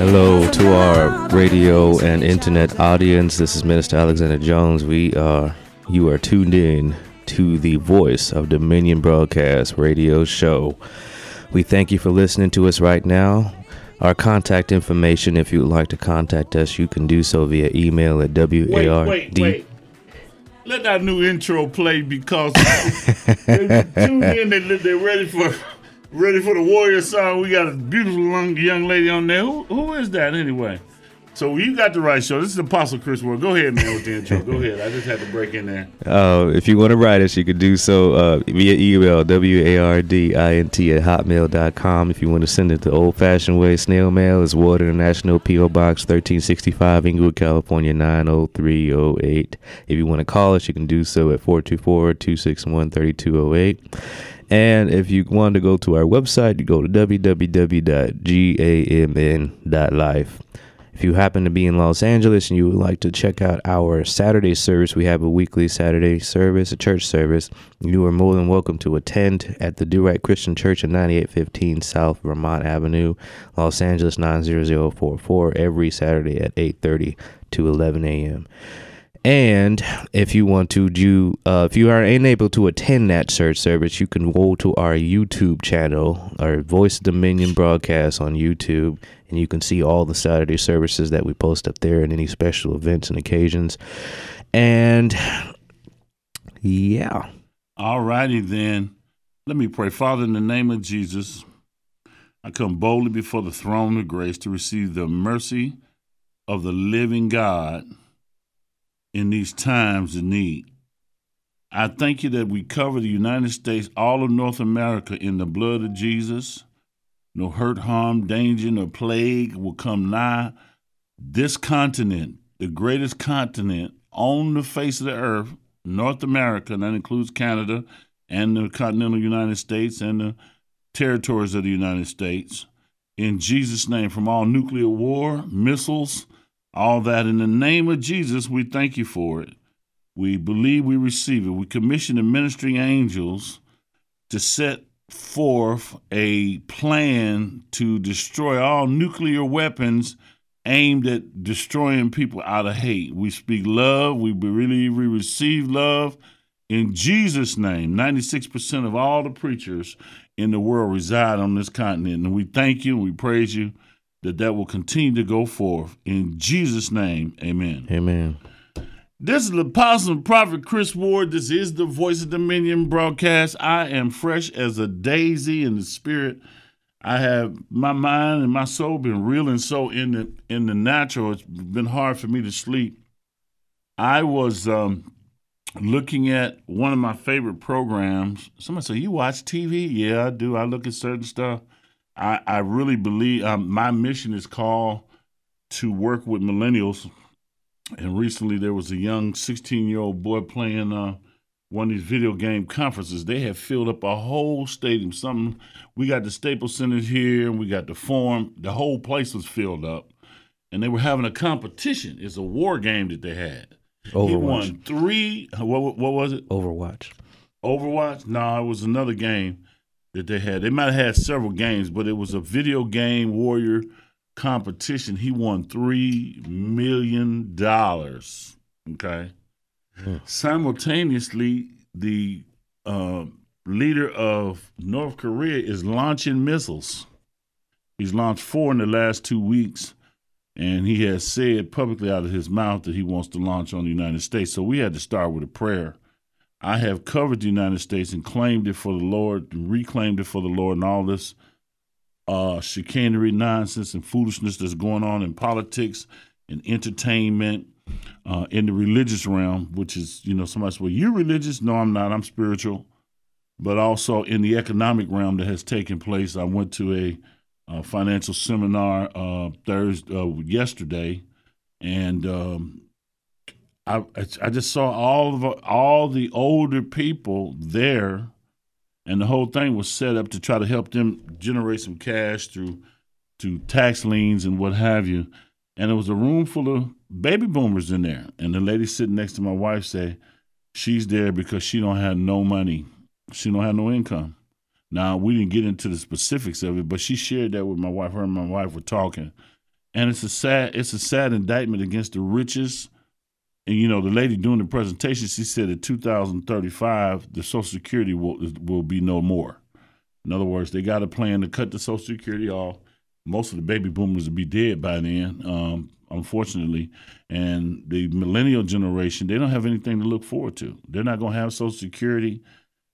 Hello to our radio and internet audience. This is Minister Alexander Jones. We are you are tuned in to the Voice of Dominion Broadcast radio show. We thank you for listening to us right now. Our contact information, if you would like to contact us, you can do so via email at WARD. Wait, wait, wait. Let that new intro play because they tune in, they, they're ready for ready for the Warrior song. We got a beautiful young, lady on there. Who, who is that anyway? So you got the right show. This is Apostle Chris Ward. Go ahead, man, with the intro. Go ahead. I just had to break in there. Uh, if you want to write us, you can do so uh, via email, W-A-R-D-I-N-T at hotmail.com. If you want to send it the old-fashioned way, snail mail is Ward International, P.O. Box 1365, Inglewood, California, 90308. If you want to call us, you can do so at 424-261-3208. And if you want to go to our website, you go to www.gamn.life. If you happen to be in Los Angeles and you would like to check out our Saturday service, we have a weekly Saturday service, a church service. You are more than welcome to attend at the Do Right Christian Church at 9815 South Vermont Avenue, Los Angeles 90044 every Saturday at 8:30 to 11 a.m. And if you want to do, uh, if you are unable to attend that church service, you can go to our YouTube channel, our Voice Dominion broadcast on YouTube, and you can see all the Saturday services that we post up there and any special events and occasions. And yeah. All righty then. Let me pray. Father, in the name of Jesus, I come boldly before the throne of grace to receive the mercy of the living God in these times of need. I thank you that we cover the United States, all of North America, in the blood of Jesus. No hurt, harm, danger, nor plague will come nigh this continent, the greatest continent on the face of the earth, North America, and that includes Canada and the continental United States and the territories of the United States. In Jesus' name, from all nuclear war, missiles, all that in the name of Jesus, we thank you for it. We believe we receive it. We commission the ministering angels to set forth a plan to destroy all nuclear weapons aimed at destroying people out of hate. We speak love. We believe we receive love. In Jesus' name, 96% of all the preachers in the world reside on this continent. And we thank you we praise you that that will continue to go forth. In Jesus' name, amen. Amen. This is the Apostle and Prophet Chris Ward. This is the Voice of Dominion broadcast. I am fresh as a daisy in the spirit. I have my mind and my soul been reeling so in the in the natural. It's been hard for me to sleep. I was um, looking at one of my favorite programs. Somebody said, "You watch TV?" Yeah, I do. I look at certain stuff. I, I really believe um, my mission is called to work with millennials. And recently there was a young 16 year old boy playing uh, one of these video game conferences. They have filled up a whole stadium. Something we got the Staples Center here, and we got the Forum. The whole place was filled up, and they were having a competition. It's a war game that they had. Overwatch. He won three. What what was it? Overwatch. Overwatch? No, it was another game that they had. They might have had several games, but it was a video game warrior competition. He won three million dollars. Okay. Hmm. Simultaneously, the uh, leader of North Korea is launching missiles. He's launched four in the last two weeks, and he has said publicly out of his mouth that he wants to launch on the United States. So we had to start with a prayer I have covered the United States and claimed it for the Lord, and reclaimed it for the Lord, and all this uh, chicanery, nonsense, and foolishness that's going on in politics and entertainment, uh, in the religious realm, which is, you know, somebody says, well, you're religious? No, I'm not. I'm spiritual. But also in the economic realm that has taken place. I went to a, a financial seminar uh, Thursday, uh, yesterday, and um, I I just saw all of all the older people there, and the whole thing was set up to try to help them generate some cash through to tax liens and what have you. And it was a room full of baby boomers in there. And the lady sitting next to my wife said, she's there because she don't have no money. She don't have no income. Now we didn't get into the specifics of it, but she shared that with my wife. Her and my wife were talking, and it's a sad it's a sad indictment against the richest. And you know, the lady doing the presentation, she said in 2035 the Social Security will will be no more. In other words, they got a plan to cut the Social Security off. Most of the baby boomers will be dead by then, um, unfortunately. And the millennial generation, they don't have anything to look forward to. They're not going to have Social Security.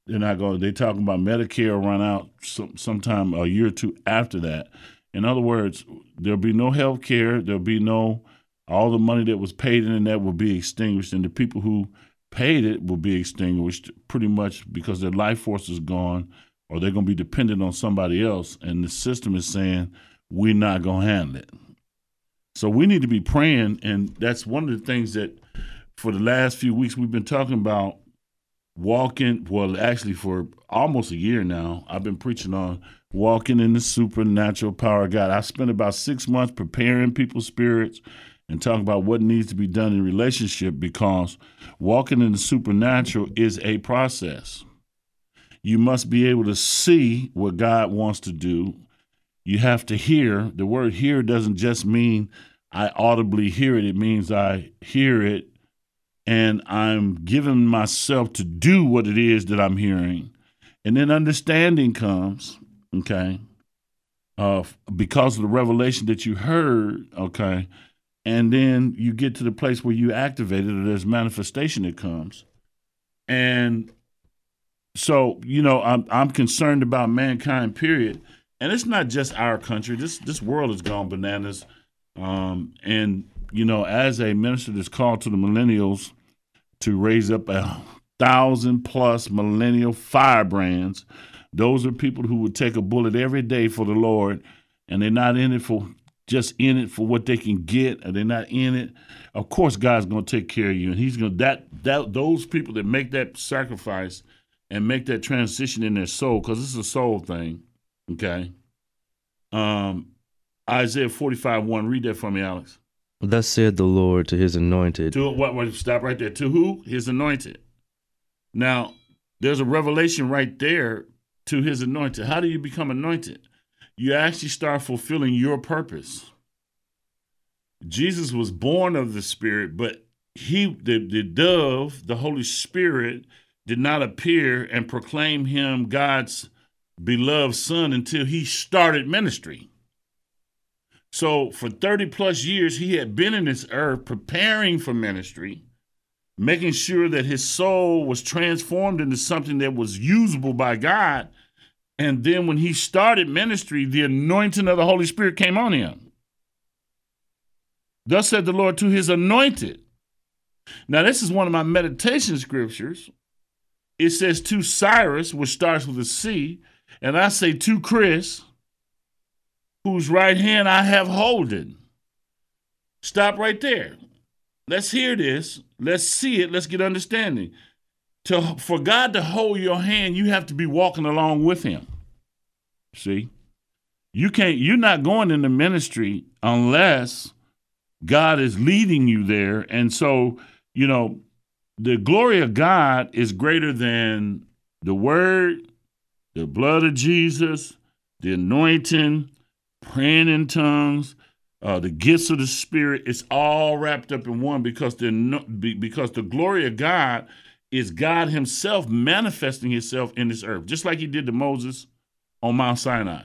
They're not going. They're talking about Medicare run out some, sometime a year or two after that. In other words, there'll be no health care. There'll be no all the money that was paid in that will be extinguished, and the people who paid it will be extinguished pretty much because their life force is gone, or they're going to be dependent on somebody else. And the system is saying we're not going to handle it. So we need to be praying, and that's one of the things that for the last few weeks we've been talking about walking well actually for almost a year now i've been preaching on walking in the supernatural power of god i spent about six months preparing people's spirits and talk about what needs to be done in relationship because walking in the supernatural is a process. You must be able to see what god wants to do. You have to hear. The word hear doesn't just mean i audibly hear it. It means i hear it and I'm giving myself to do what it is that I'm hearing. And then understanding comes, okay, uh, because of the revelation that you heard, okay, and then you get to the place where you activate it, or there's manifestation that comes. And so, you know, I'm I'm concerned about mankind, period. And it's not just our country. This this world has gone bananas. Um, and you know, as a minister that's called to the millennials to raise up a thousand plus millennial firebrands. Those are people who would take a bullet every day for the Lord, and they're not in it for just in it for what they can get, and they're not in it. Of course, God's going to take care of you, and He's going to that that those people that make that sacrifice and make that transition in their soul, because it's a soul thing. Okay. Um, Isaiah forty five one. Read that for me, Alex. Thus said the Lord to his anointed. To what? What? Stop right there. To who? His anointed. Now, there's a revelation right there to his anointed. How do you become anointed? You actually start fulfilling your purpose. Jesus was born of the Spirit, but he, the, the dove, the Holy Spirit, did not appear and proclaim him God's beloved Son until he started ministry. So for 30 plus years, he had been in this earth preparing for ministry, making sure that his soul was transformed into something that was usable by God. And then when he started ministry, the anointing of the Holy Spirit came on him. Thus said the Lord to his anointed. Now, this is one of my meditation scriptures. It says to Cyrus, which starts with a C, and I say to Chris, whose right hand I have holden. Stop right there. Let's hear this. Let's see it. Let's get understanding. To, for God to hold your hand, you have to be walking along with Him. See? You can't, you're not going into ministry unless God is leading you there. And so, you know, the glory of God is greater than the word, the blood of Jesus, the anointing, praying in tongues, uh, the gifts of the Spirit. It's all wrapped up in one because the because the glory of God is God Himself manifesting Himself in this earth, just like He did to Moses on Mount Sinai.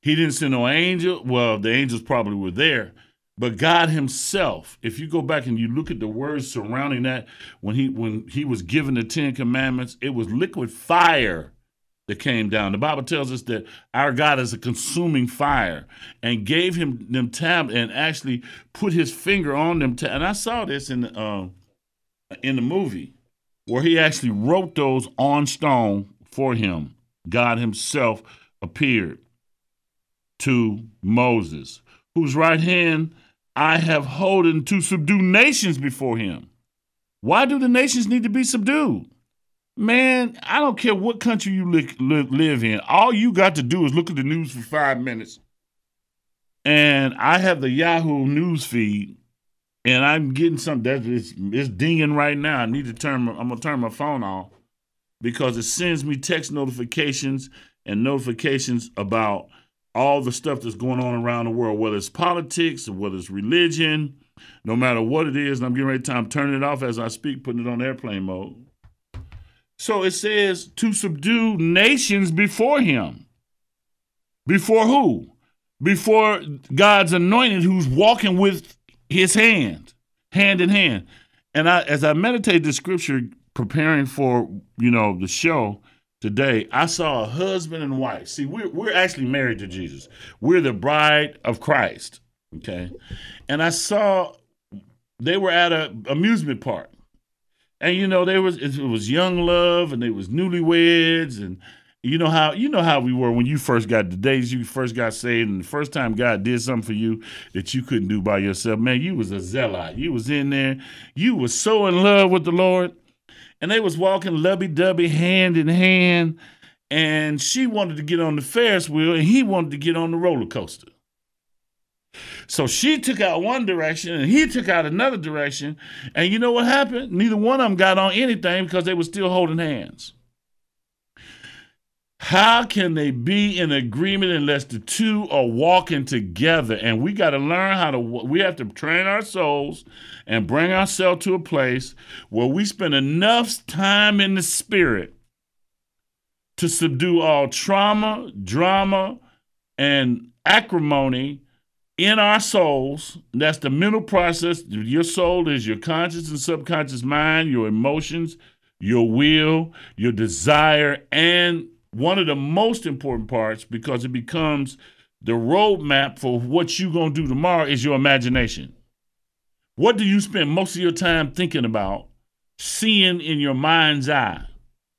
He didn't send no angel. Well, the angels probably were there, but God Himself. If you go back and you look at the words surrounding that, when he when he was given the Ten Commandments, it was liquid fire that came down. The Bible tells us that our God is a consuming fire and gave him them tab and actually put his finger on them. Tab- and I saw this in uh, in the movie where he actually wrote those on stone for him. God himself appeared to Moses, whose right hand I have holden to subdue nations before him. Why do the nations need to be subdued? Man, I don't care what country you li- li- live in. All you got to do is look at the news for five minutes. And I have the Yahoo news feed, and I'm getting something that is it's dinging right now. I need to turn. My, I'm gonna turn my phone off because it sends me text notifications and notifications about all the stuff that's going on around the world, whether it's politics or whether it's religion, no matter what it is. And I'm getting ready to I'm turning it off as I speak, putting it on airplane mode. So it says to subdue nations before him. Before who? Before God's anointed who's walking with his hand, hand in hand. And I as I meditated the scripture preparing for, you know, the show today, I saw a husband and wife. See, we're we're actually married to Jesus. We're the bride of Christ. Okay. And I saw they were at a amusement park and you know there was it was young love and they was newlyweds and you know how you know how we were when you first got the days you first got saved and the first time God did something for you that you couldn't do by yourself man you was a zealot you was in there you was so in love with the Lord and they was walking lovey-dovey hand in hand and she wanted to get on the Ferris wheel and he wanted to get on the roller coaster so she took out one direction and he took out another direction. And you know what happened? Neither one of them got on anything because they were still holding hands. How can they be in agreement unless the two are walking together? And we got to learn how to, we have to train our souls and bring ourselves to a place where we spend enough time in the spirit to subdue all trauma, drama, and acrimony in our souls, that's the mental process. Your soul is your conscious and subconscious mind, your emotions, your will, your desire, and one of the most important parts because it becomes the roadmap for what you're going to do tomorrow is your imagination. What do you spend most of your time thinking about, seeing in your mind's eye,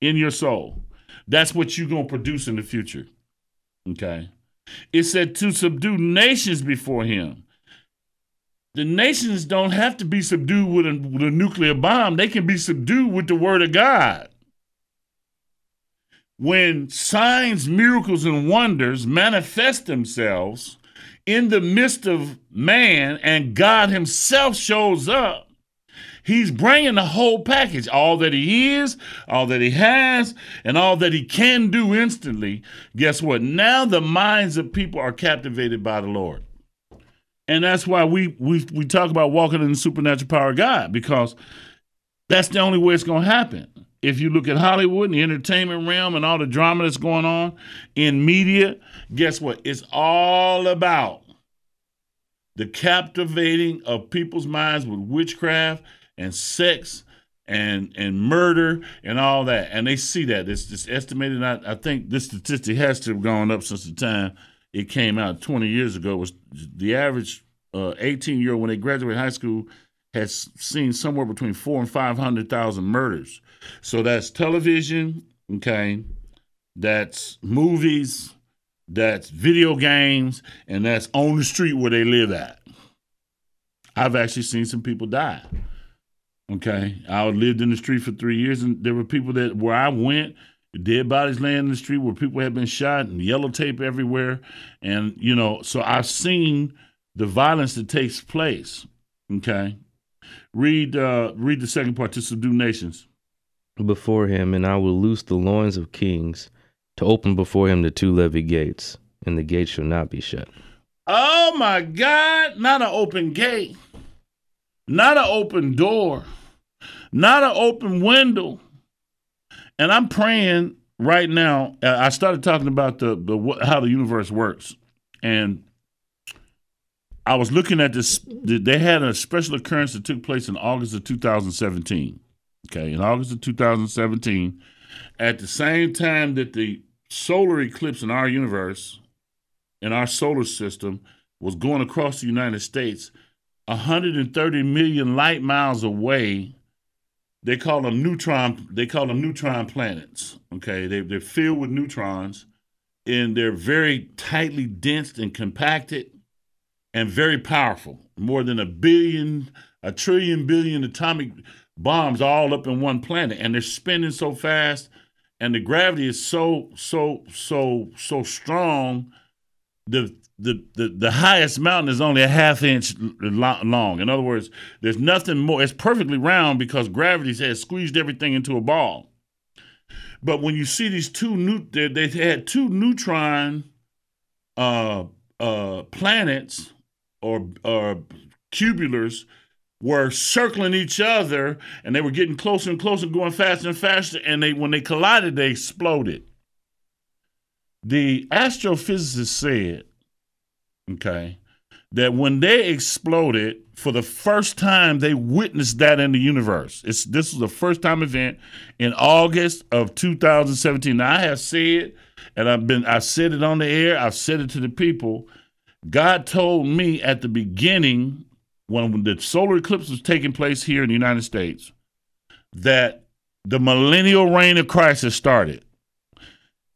in your soul? That's what you're going to produce in the future. Okay. It said to subdue nations before him. The nations don't have to be subdued with a, with a nuclear bomb, they can be subdued with the word of God. When signs, miracles, and wonders manifest themselves in the midst of man and God Himself shows up, He's bringing the whole package, all that he is, all that he has, and all that he can do instantly. Guess what? Now the minds of people are captivated by the Lord. And that's why we we we talk about walking in the supernatural power of God, because that's the only way it's gonna happen. If you look at Hollywood and the entertainment realm and all the drama that's going on in media, guess what? It's all about the captivating of people's minds with witchcraft and sex and and murder and all that. And they see that. It's estimated. I, I think this statistic has to have gone up since the time it came out 20 years ago. Was the average uh, 18 year old when they graduate high school has seen somewhere between four and five hundred thousand murders. So that's television, okay, that's movies, that's video games, and that's on the street where they live at. I've actually seen some people die Okay, I lived in the street for three years, and there were people that where I went, dead bodies laying in the street where people had been shot, and yellow tape everywhere, and you know, so I've seen the violence that takes place. Okay, read uh, read the second part to subdue nations. Before him, and I will loose the loins of kings, to open before him the two levy gates, and the gates shall not be shut. Oh my God! Not an open gate, not an open door not an open window. And I'm praying right now. Uh, I started talking about the, the how the universe works, and I was looking at this. They had a special occurrence that took place in August of 2017. Okay, in August of 2017, at the same time that the solar eclipse in our universe, in our solar system, was going across the United States, 130 million light miles away they call them neutron. They call them neutron planets. Okay, they they're filled with neutrons, and they're very tightly dense and compacted, and very powerful. More than a billion, a trillion billion atomic bombs all up in one planet, and they're spinning so fast, and the gravity is so so so so strong. The the, the, the highest mountain is only a half inch long. In other words, there's nothing more. It's perfectly round because gravity has squeezed everything into a ball. But when you see these two new, they, they had two neutron uh, uh, planets or or cubulars were circling each other and they were getting closer and closer, going faster and faster. And they when they collided, they exploded. The astrophysicists said, okay, that when they exploded for the first time, they witnessed that in the universe. It's this was the first time event in August of 2017. Now, I have said, and I've been I've said it on the air, I've said it to the people. God told me at the beginning when the solar eclipse was taking place here in the United States that the millennial reign of Christ has started.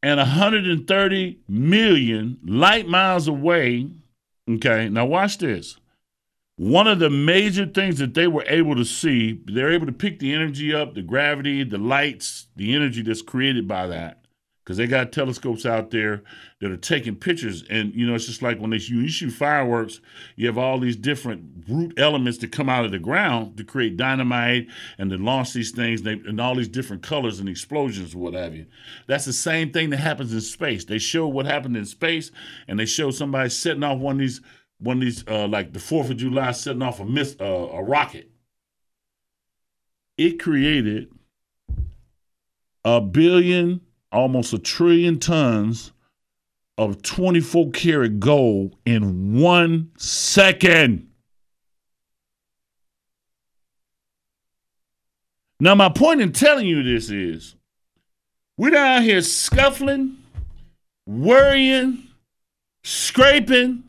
And 130 million light miles away, okay, now watch this. One of the major things that they were able to see, they're able to pick the energy up, the gravity, the lights, the energy that's created by that because they got telescopes out there that are taking pictures. And you know, it's just like when they you shoot fireworks, you have all these different root elements that come out of the ground to create dynamite and to launch these things they, and all these different colors and explosions, what have you. That's the same thing that happens in space. They show what happened in space, and they show somebody setting off one of these one of these uh, like the Fourth of July setting off a miss uh, a rocket. It created a billion almost a trillion tons of 24 karat gold in one second. Now, my point in telling you this is we're down here scuffling, worrying, scraping,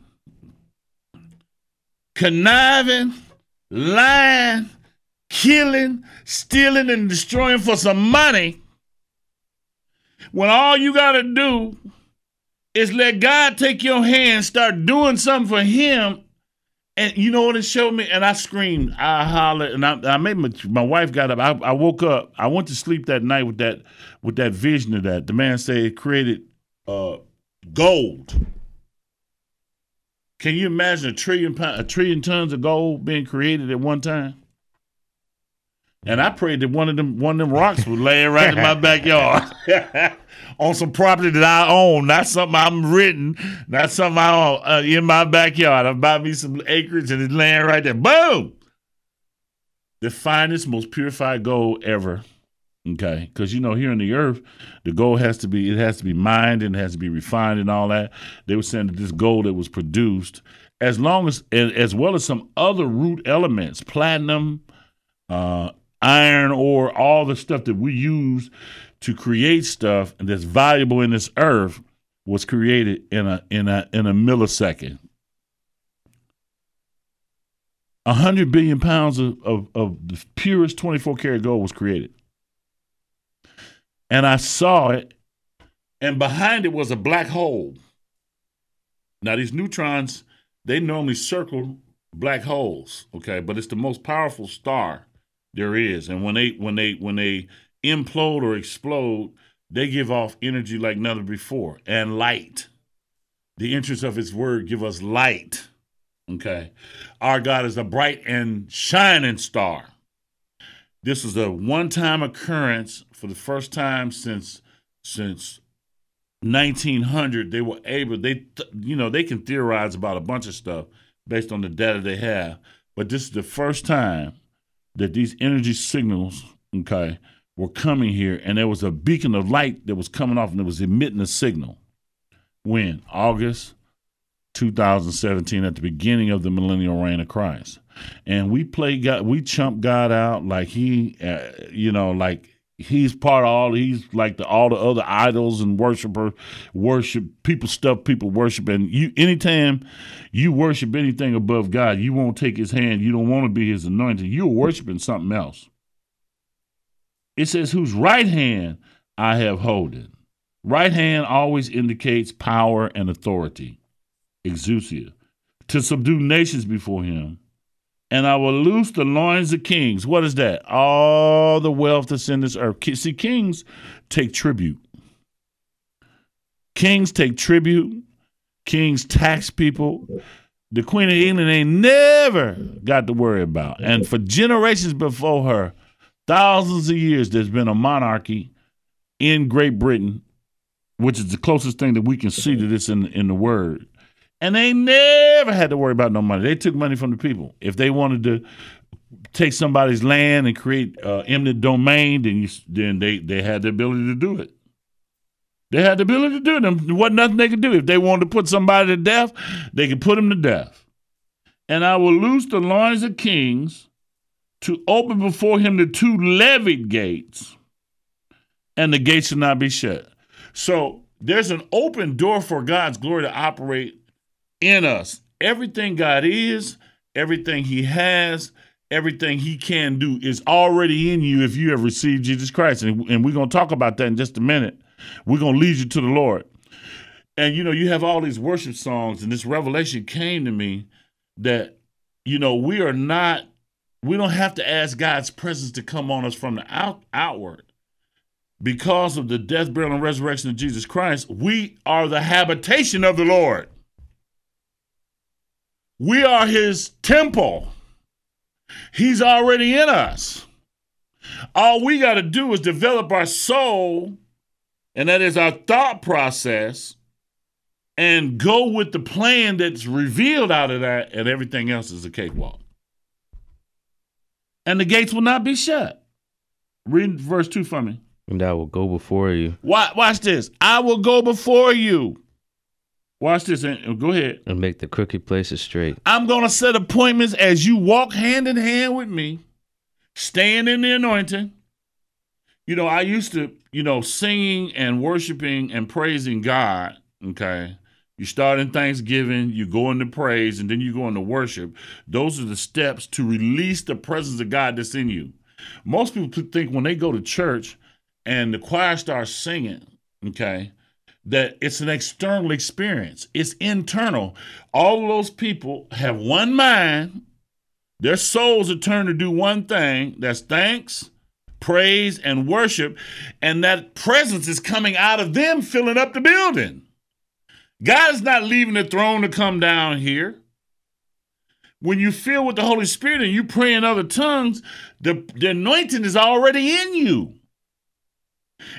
conniving, lying, killing, stealing, and destroying for some money when all you got to do is let God take your hand, start doing something for Him. And you know what it showed me? And I screamed, I hollered, and I, I made my, my wife got up. I, I, woke up. I went to sleep that night with that with that vision of that. The man said it created uh, gold. Can you imagine a trillion a trillion tons of gold being created at one time? And I prayed that one of them one of them rocks would land right in my backyard on some property that I own, not something I'm written, not something I own uh, in my backyard. I buy me some acreage and it land right there. Boom! The finest, most purified gold ever. Okay, because you know here on the earth, the gold has to be it has to be mined and it has to be refined and all that. They were saying that this gold that was produced, as long as as well as some other root elements, platinum, uh, iron ore, all the stuff that we use to create stuff that's valuable in this earth was created in a in a in a millisecond. A hundred billion pounds of, of, of the purest 24 karat gold was created. And I saw it, and behind it was a black hole. Now, these neutrons, they normally circle black holes, okay, but it's the most powerful star there is. And when they when they when they implode or explode, they give off energy like never before and light. The interest of his word give us light. Okay. Our God is a bright and shining star. This is a one-time occurrence for the first time since since 1900 they were able they you know they can theorize about a bunch of stuff based on the data they have but this is the first time that these energy signals, okay, were coming here, and there was a beacon of light that was coming off and it was emitting a signal. When? August 2017, at the beginning of the millennial reign of Christ. And we play God, we chump God out like he, uh, you know, like he's part of all he's like the all the other idols and worshiper worship people stuff people worship. And you anytime you worship anything above god you won't take his hand. You don't want to be his anointing. You're worshiping something else. It says whose right hand i have holden right hand always indicates power and authority. Exousia. To subdue nations before him and I will loose the loins of kings. What is that? All the wealth that's in this earth. See, kings take tribute. Kings take tribute. Kings tax people. The Queen of England ain't never got to worry about. And for generations before her, thousands of years, there's been a monarchy in Great Britain which is the closest thing that we can see to this in in the word. And they never had to worry about no money. They took money from the people. If they wanted to take somebody's land and create uh, eminent domain, then you, then they they had the ability to do it. They had the ability to do it. There wasn't nothing they could do. If they wanted to put somebody to death, they could put them to death. And I will loose the loins of kings to open before him the two levied gates, and the gates shall not be shut. So there's an open door for God's glory to operate in us. Everything God is, everything He has, everything He can do is already in you if you have received Jesus Christ. And, and we're going to talk about that in just a minute. We're going to lead you to the Lord. And you know, you have all these worship songs, and this revelation came to me that, you know, we are not, we don't have to ask God's presence to come on us from the out, outward. Because of the death, burial, and resurrection of Jesus Christ, we are the habitation of the Lord. We are his temple. He's already in us. All we got to do is develop our soul, and that is our thought process, and go with the plan that's revealed out of that, and everything else is a cakewalk. And the gates will not be shut. Read verse 2 for me. And I will go before you. Watch, watch this. I will go before you. Watch this. And go ahead. And make the crooked places straight. I'm going to set appointments as you walk hand in hand with me, stand in the anointing. You know, I used to, you know, singing and worshiping and praising God. Okay. You start in thanksgiving, you go into praise, and then you go into worship. Those are the steps to release the presence of God that's in you. Most people think when they go to church and the choir starts singing, okay, that it's an external experience. It's internal. All those people have one mind. Their souls are turned to do one thing. That's thanks, praise, and worship. And that presence is coming out of them, filling up the building. God is not leaving the throne to come down here. When you fill with the Holy Spirit and you pray in other tongues, the, the anointing is already in you.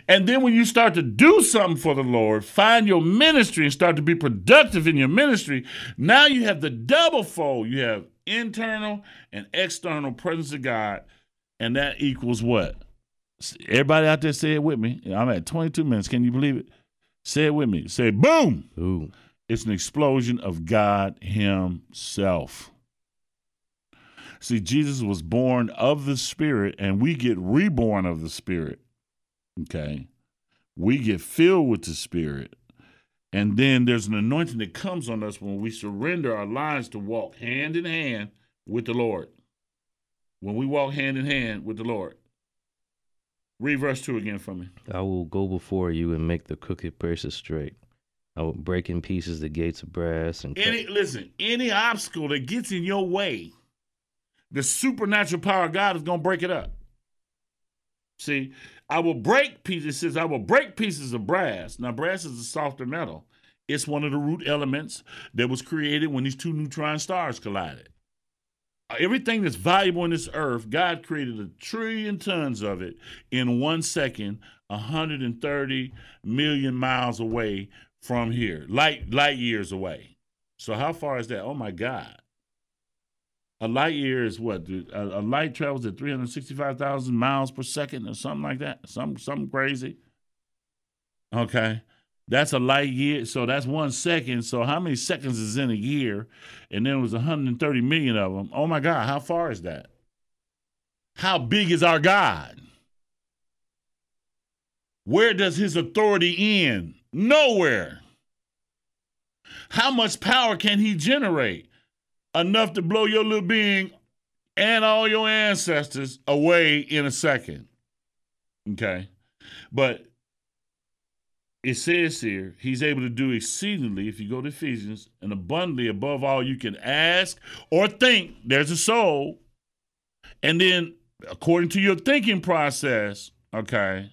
And then when you start to do something for the Lord, find your ministry and start to be productive in your ministry, now you have the double fold. You have internal and external presence of God, and that equals what? Everybody out there say it with me. I'm at 22 minutes. Can you believe it? Say it with me. Say boom. Ooh. It's an explosion of God Himself. See, Jesus was born of the Spirit, and we get reborn of the Spirit. Okay. We get filled with the Spirit. And then there's an anointing that comes on us when we surrender our lives to walk hand in hand with the Lord. When we walk hand in hand with the Lord. Read verse 2 again for me. I will go before you and make the crooked places straight. I will break in pieces the gates of brass and any listen, any obstacle that gets in your way, the supernatural power of God is gonna break it up. See, I will break pieces. It says, I will break pieces of brass. Now, brass is a softer metal. It's one of the root elements that was created when these two neutron stars collided. Uh, everything that's valuable in this earth, God created a trillion tons of it in one second, 130 million miles away from here, light light years away. So how far is that? Oh my God. A light year is what? A, a light travels at 365,000 miles per second or something like that. Some something crazy. Okay. That's a light year. So that's one second. So how many seconds is in a year? And then it was 130 million of them. Oh my God, how far is that? How big is our God? Where does his authority end? Nowhere. How much power can he generate? Enough to blow your little being and all your ancestors away in a second. Okay. But it says here, he's able to do exceedingly, if you go to Ephesians, and abundantly above all you can ask or think. There's a soul. And then, according to your thinking process, okay,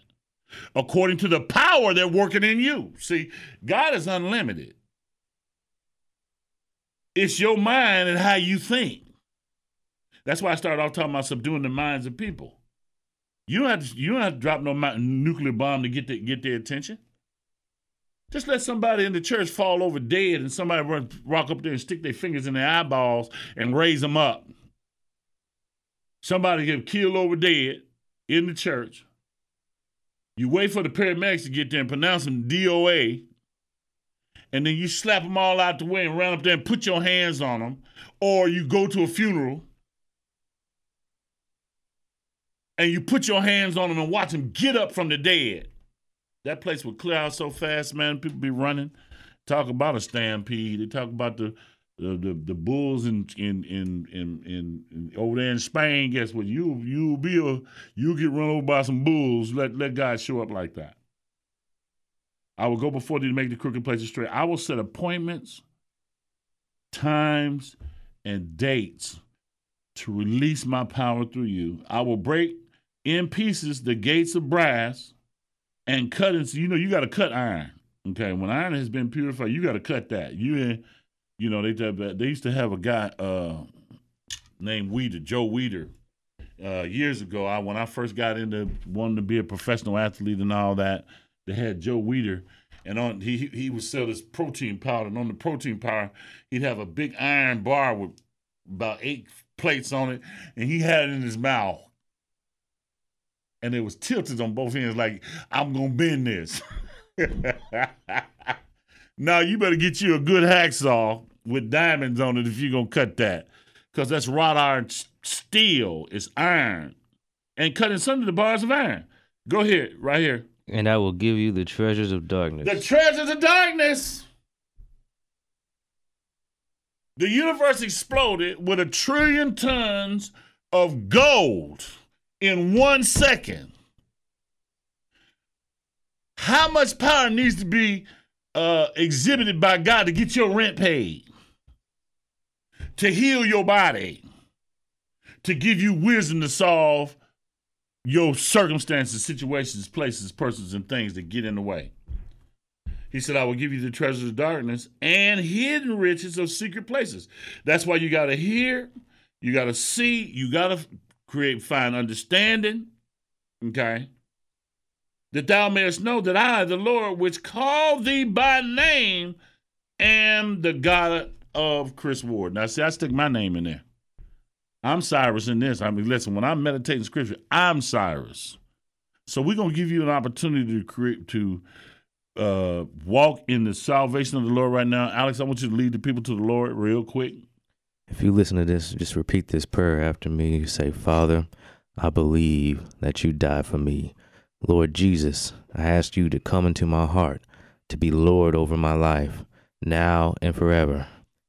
according to the power they're working in you. See, God is unlimited. It's your mind and how you think. That's why I started off talking about subduing the minds of people. You don't have to, you don't have to drop no nuclear bomb to get the, get their attention. Just let somebody in the church fall over dead and somebody run, rock up there and stick their fingers in their eyeballs and raise them up. Somebody get killed over dead in the church. You wait for the paramedics to get there and pronounce them DOA, and then you slap them all out the way and run up there and put your hands on them, or you go to a funeral and you put your hands on them and watch them get up from the dead. That place would clear out so fast, man. People be running. Talk about a stampede. They talk about the the the, the bulls in in, in in in in over there in Spain. Guess what? You you be a you get run over by some bulls. Let let God show up like that. I will go before thee to make the crooked places straight. I will set appointments, times, and dates to release my power through you. I will break in pieces the gates of brass and cut it. You know you got to cut iron. Okay, when iron has been purified, you got to cut that. You, you know they they used to have a guy uh, named Weider, Joe Weider, uh, years ago. I when I first got into wanting to be a professional athlete and all that, they had Joe Weider, and on he he would sell this protein powder, and on the protein powder he'd have a big iron bar with about eight plates on it, and he had it in his mouth and it was tilted on both ends, like I'm gonna bend this. now you better get you a good hacksaw with diamonds on it if you're gonna cut that, because that's wrought iron steel. It's iron, and cutting some of the bars of iron. Go here, right here. And I will give you the treasures of darkness. The treasures of darkness. The universe exploded with a trillion tons of gold in one second. How much power needs to be uh, exhibited by God to get your rent paid, to heal your body, to give you wisdom to solve your circumstances, situations, places, persons, and things that get in the way? He said, I will give you the treasures of darkness and hidden riches of secret places. That's why you got to hear, you got to see, you got to create fine understanding. Okay. That thou mayest know that I, the Lord, which called thee by name, am the God of Chris Ward. Now, see, I stick my name in there. I'm Cyrus in this. I mean, listen, when I'm meditating scripture, I'm Cyrus. So we're gonna give you an opportunity to create to uh, walk in the salvation of the Lord right now. Alex, I want you to lead the people to the Lord real quick. If you listen to this, just repeat this prayer after me. Say, Father, I believe that you died for me. Lord Jesus, I ask you to come into my heart, to be Lord over my life, now and forever.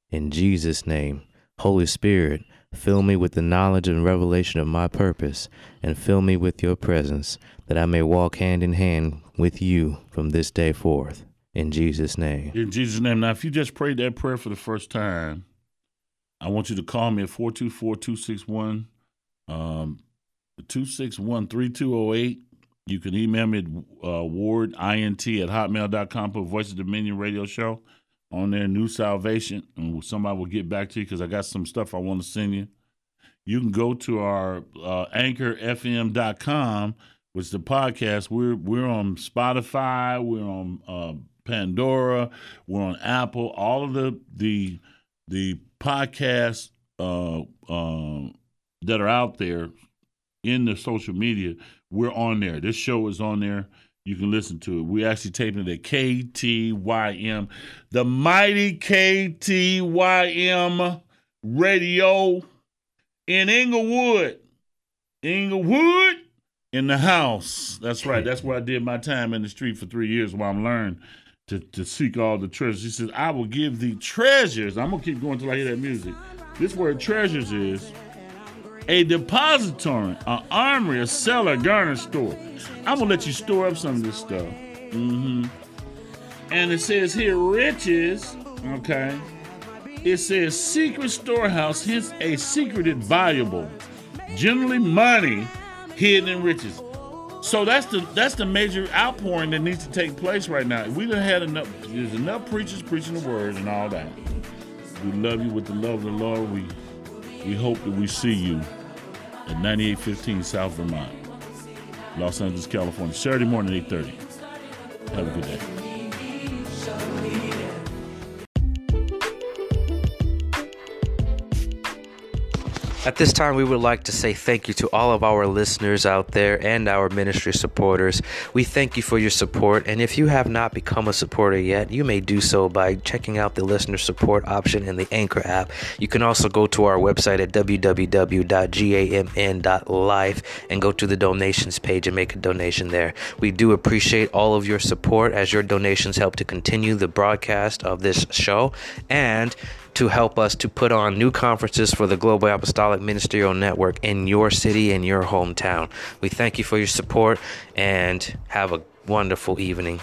In Jesus' name, Holy Spirit, fill me with the knowledge and revelation of my purpose, and fill me with your presence, that I may walk hand in hand with you from this day forth. In Jesus' name. In Jesus' name. Now, if you just prayed that prayer for the first time, I want you to call me at 424 261 um, 261 3208. You can email me at uh, wardint at hotmail.com. Put Voice of Dominion radio show on there, New Salvation, and somebody will get back to you because I got some stuff I want to send you. You can go to our uh, anchorfm.com, which is the podcast. We're we're on Spotify, we're on uh, Pandora, we're on Apple, all of the the the podcasts uh, uh, that are out there in the social media, we're on there. This show is on there. You can listen to it. We're actually taping it at KTYM, the mighty KTYM radio in Inglewood. Inglewood in the house. That's right. That's where I did my time in the street for three years while I'm learning to, to seek all the treasures. He says, I will give thee treasures. I'm going to keep going until I hear that music. This word treasures is a depository, an armory, a cellar, a garner store. I'm to let you store up some of this stuff. Mm-hmm. And it says here, riches, okay? It says secret storehouse, hence a secreted valuable. Generally money hidden in riches. So that's the that's the major outpouring that needs to take place right now. We done had enough. There's enough preachers preaching the word and all that. We love you with the love of the Lord. We we hope that we see you at 9815 South Vermont, Los Angeles, California, Saturday morning, 8:30. Have a good day. At this time, we would like to say thank you to all of our listeners out there and our ministry supporters. We thank you for your support, and if you have not become a supporter yet, you may do so by checking out the listener support option in the Anchor app. You can also go to our website at www.gamn.life and go to the donations page and make a donation there. We do appreciate all of your support as your donations help to continue the broadcast of this show and to help us to put on new conferences for the Global Apostolic Ministerial Network in your city and your hometown. We thank you for your support and have a wonderful evening.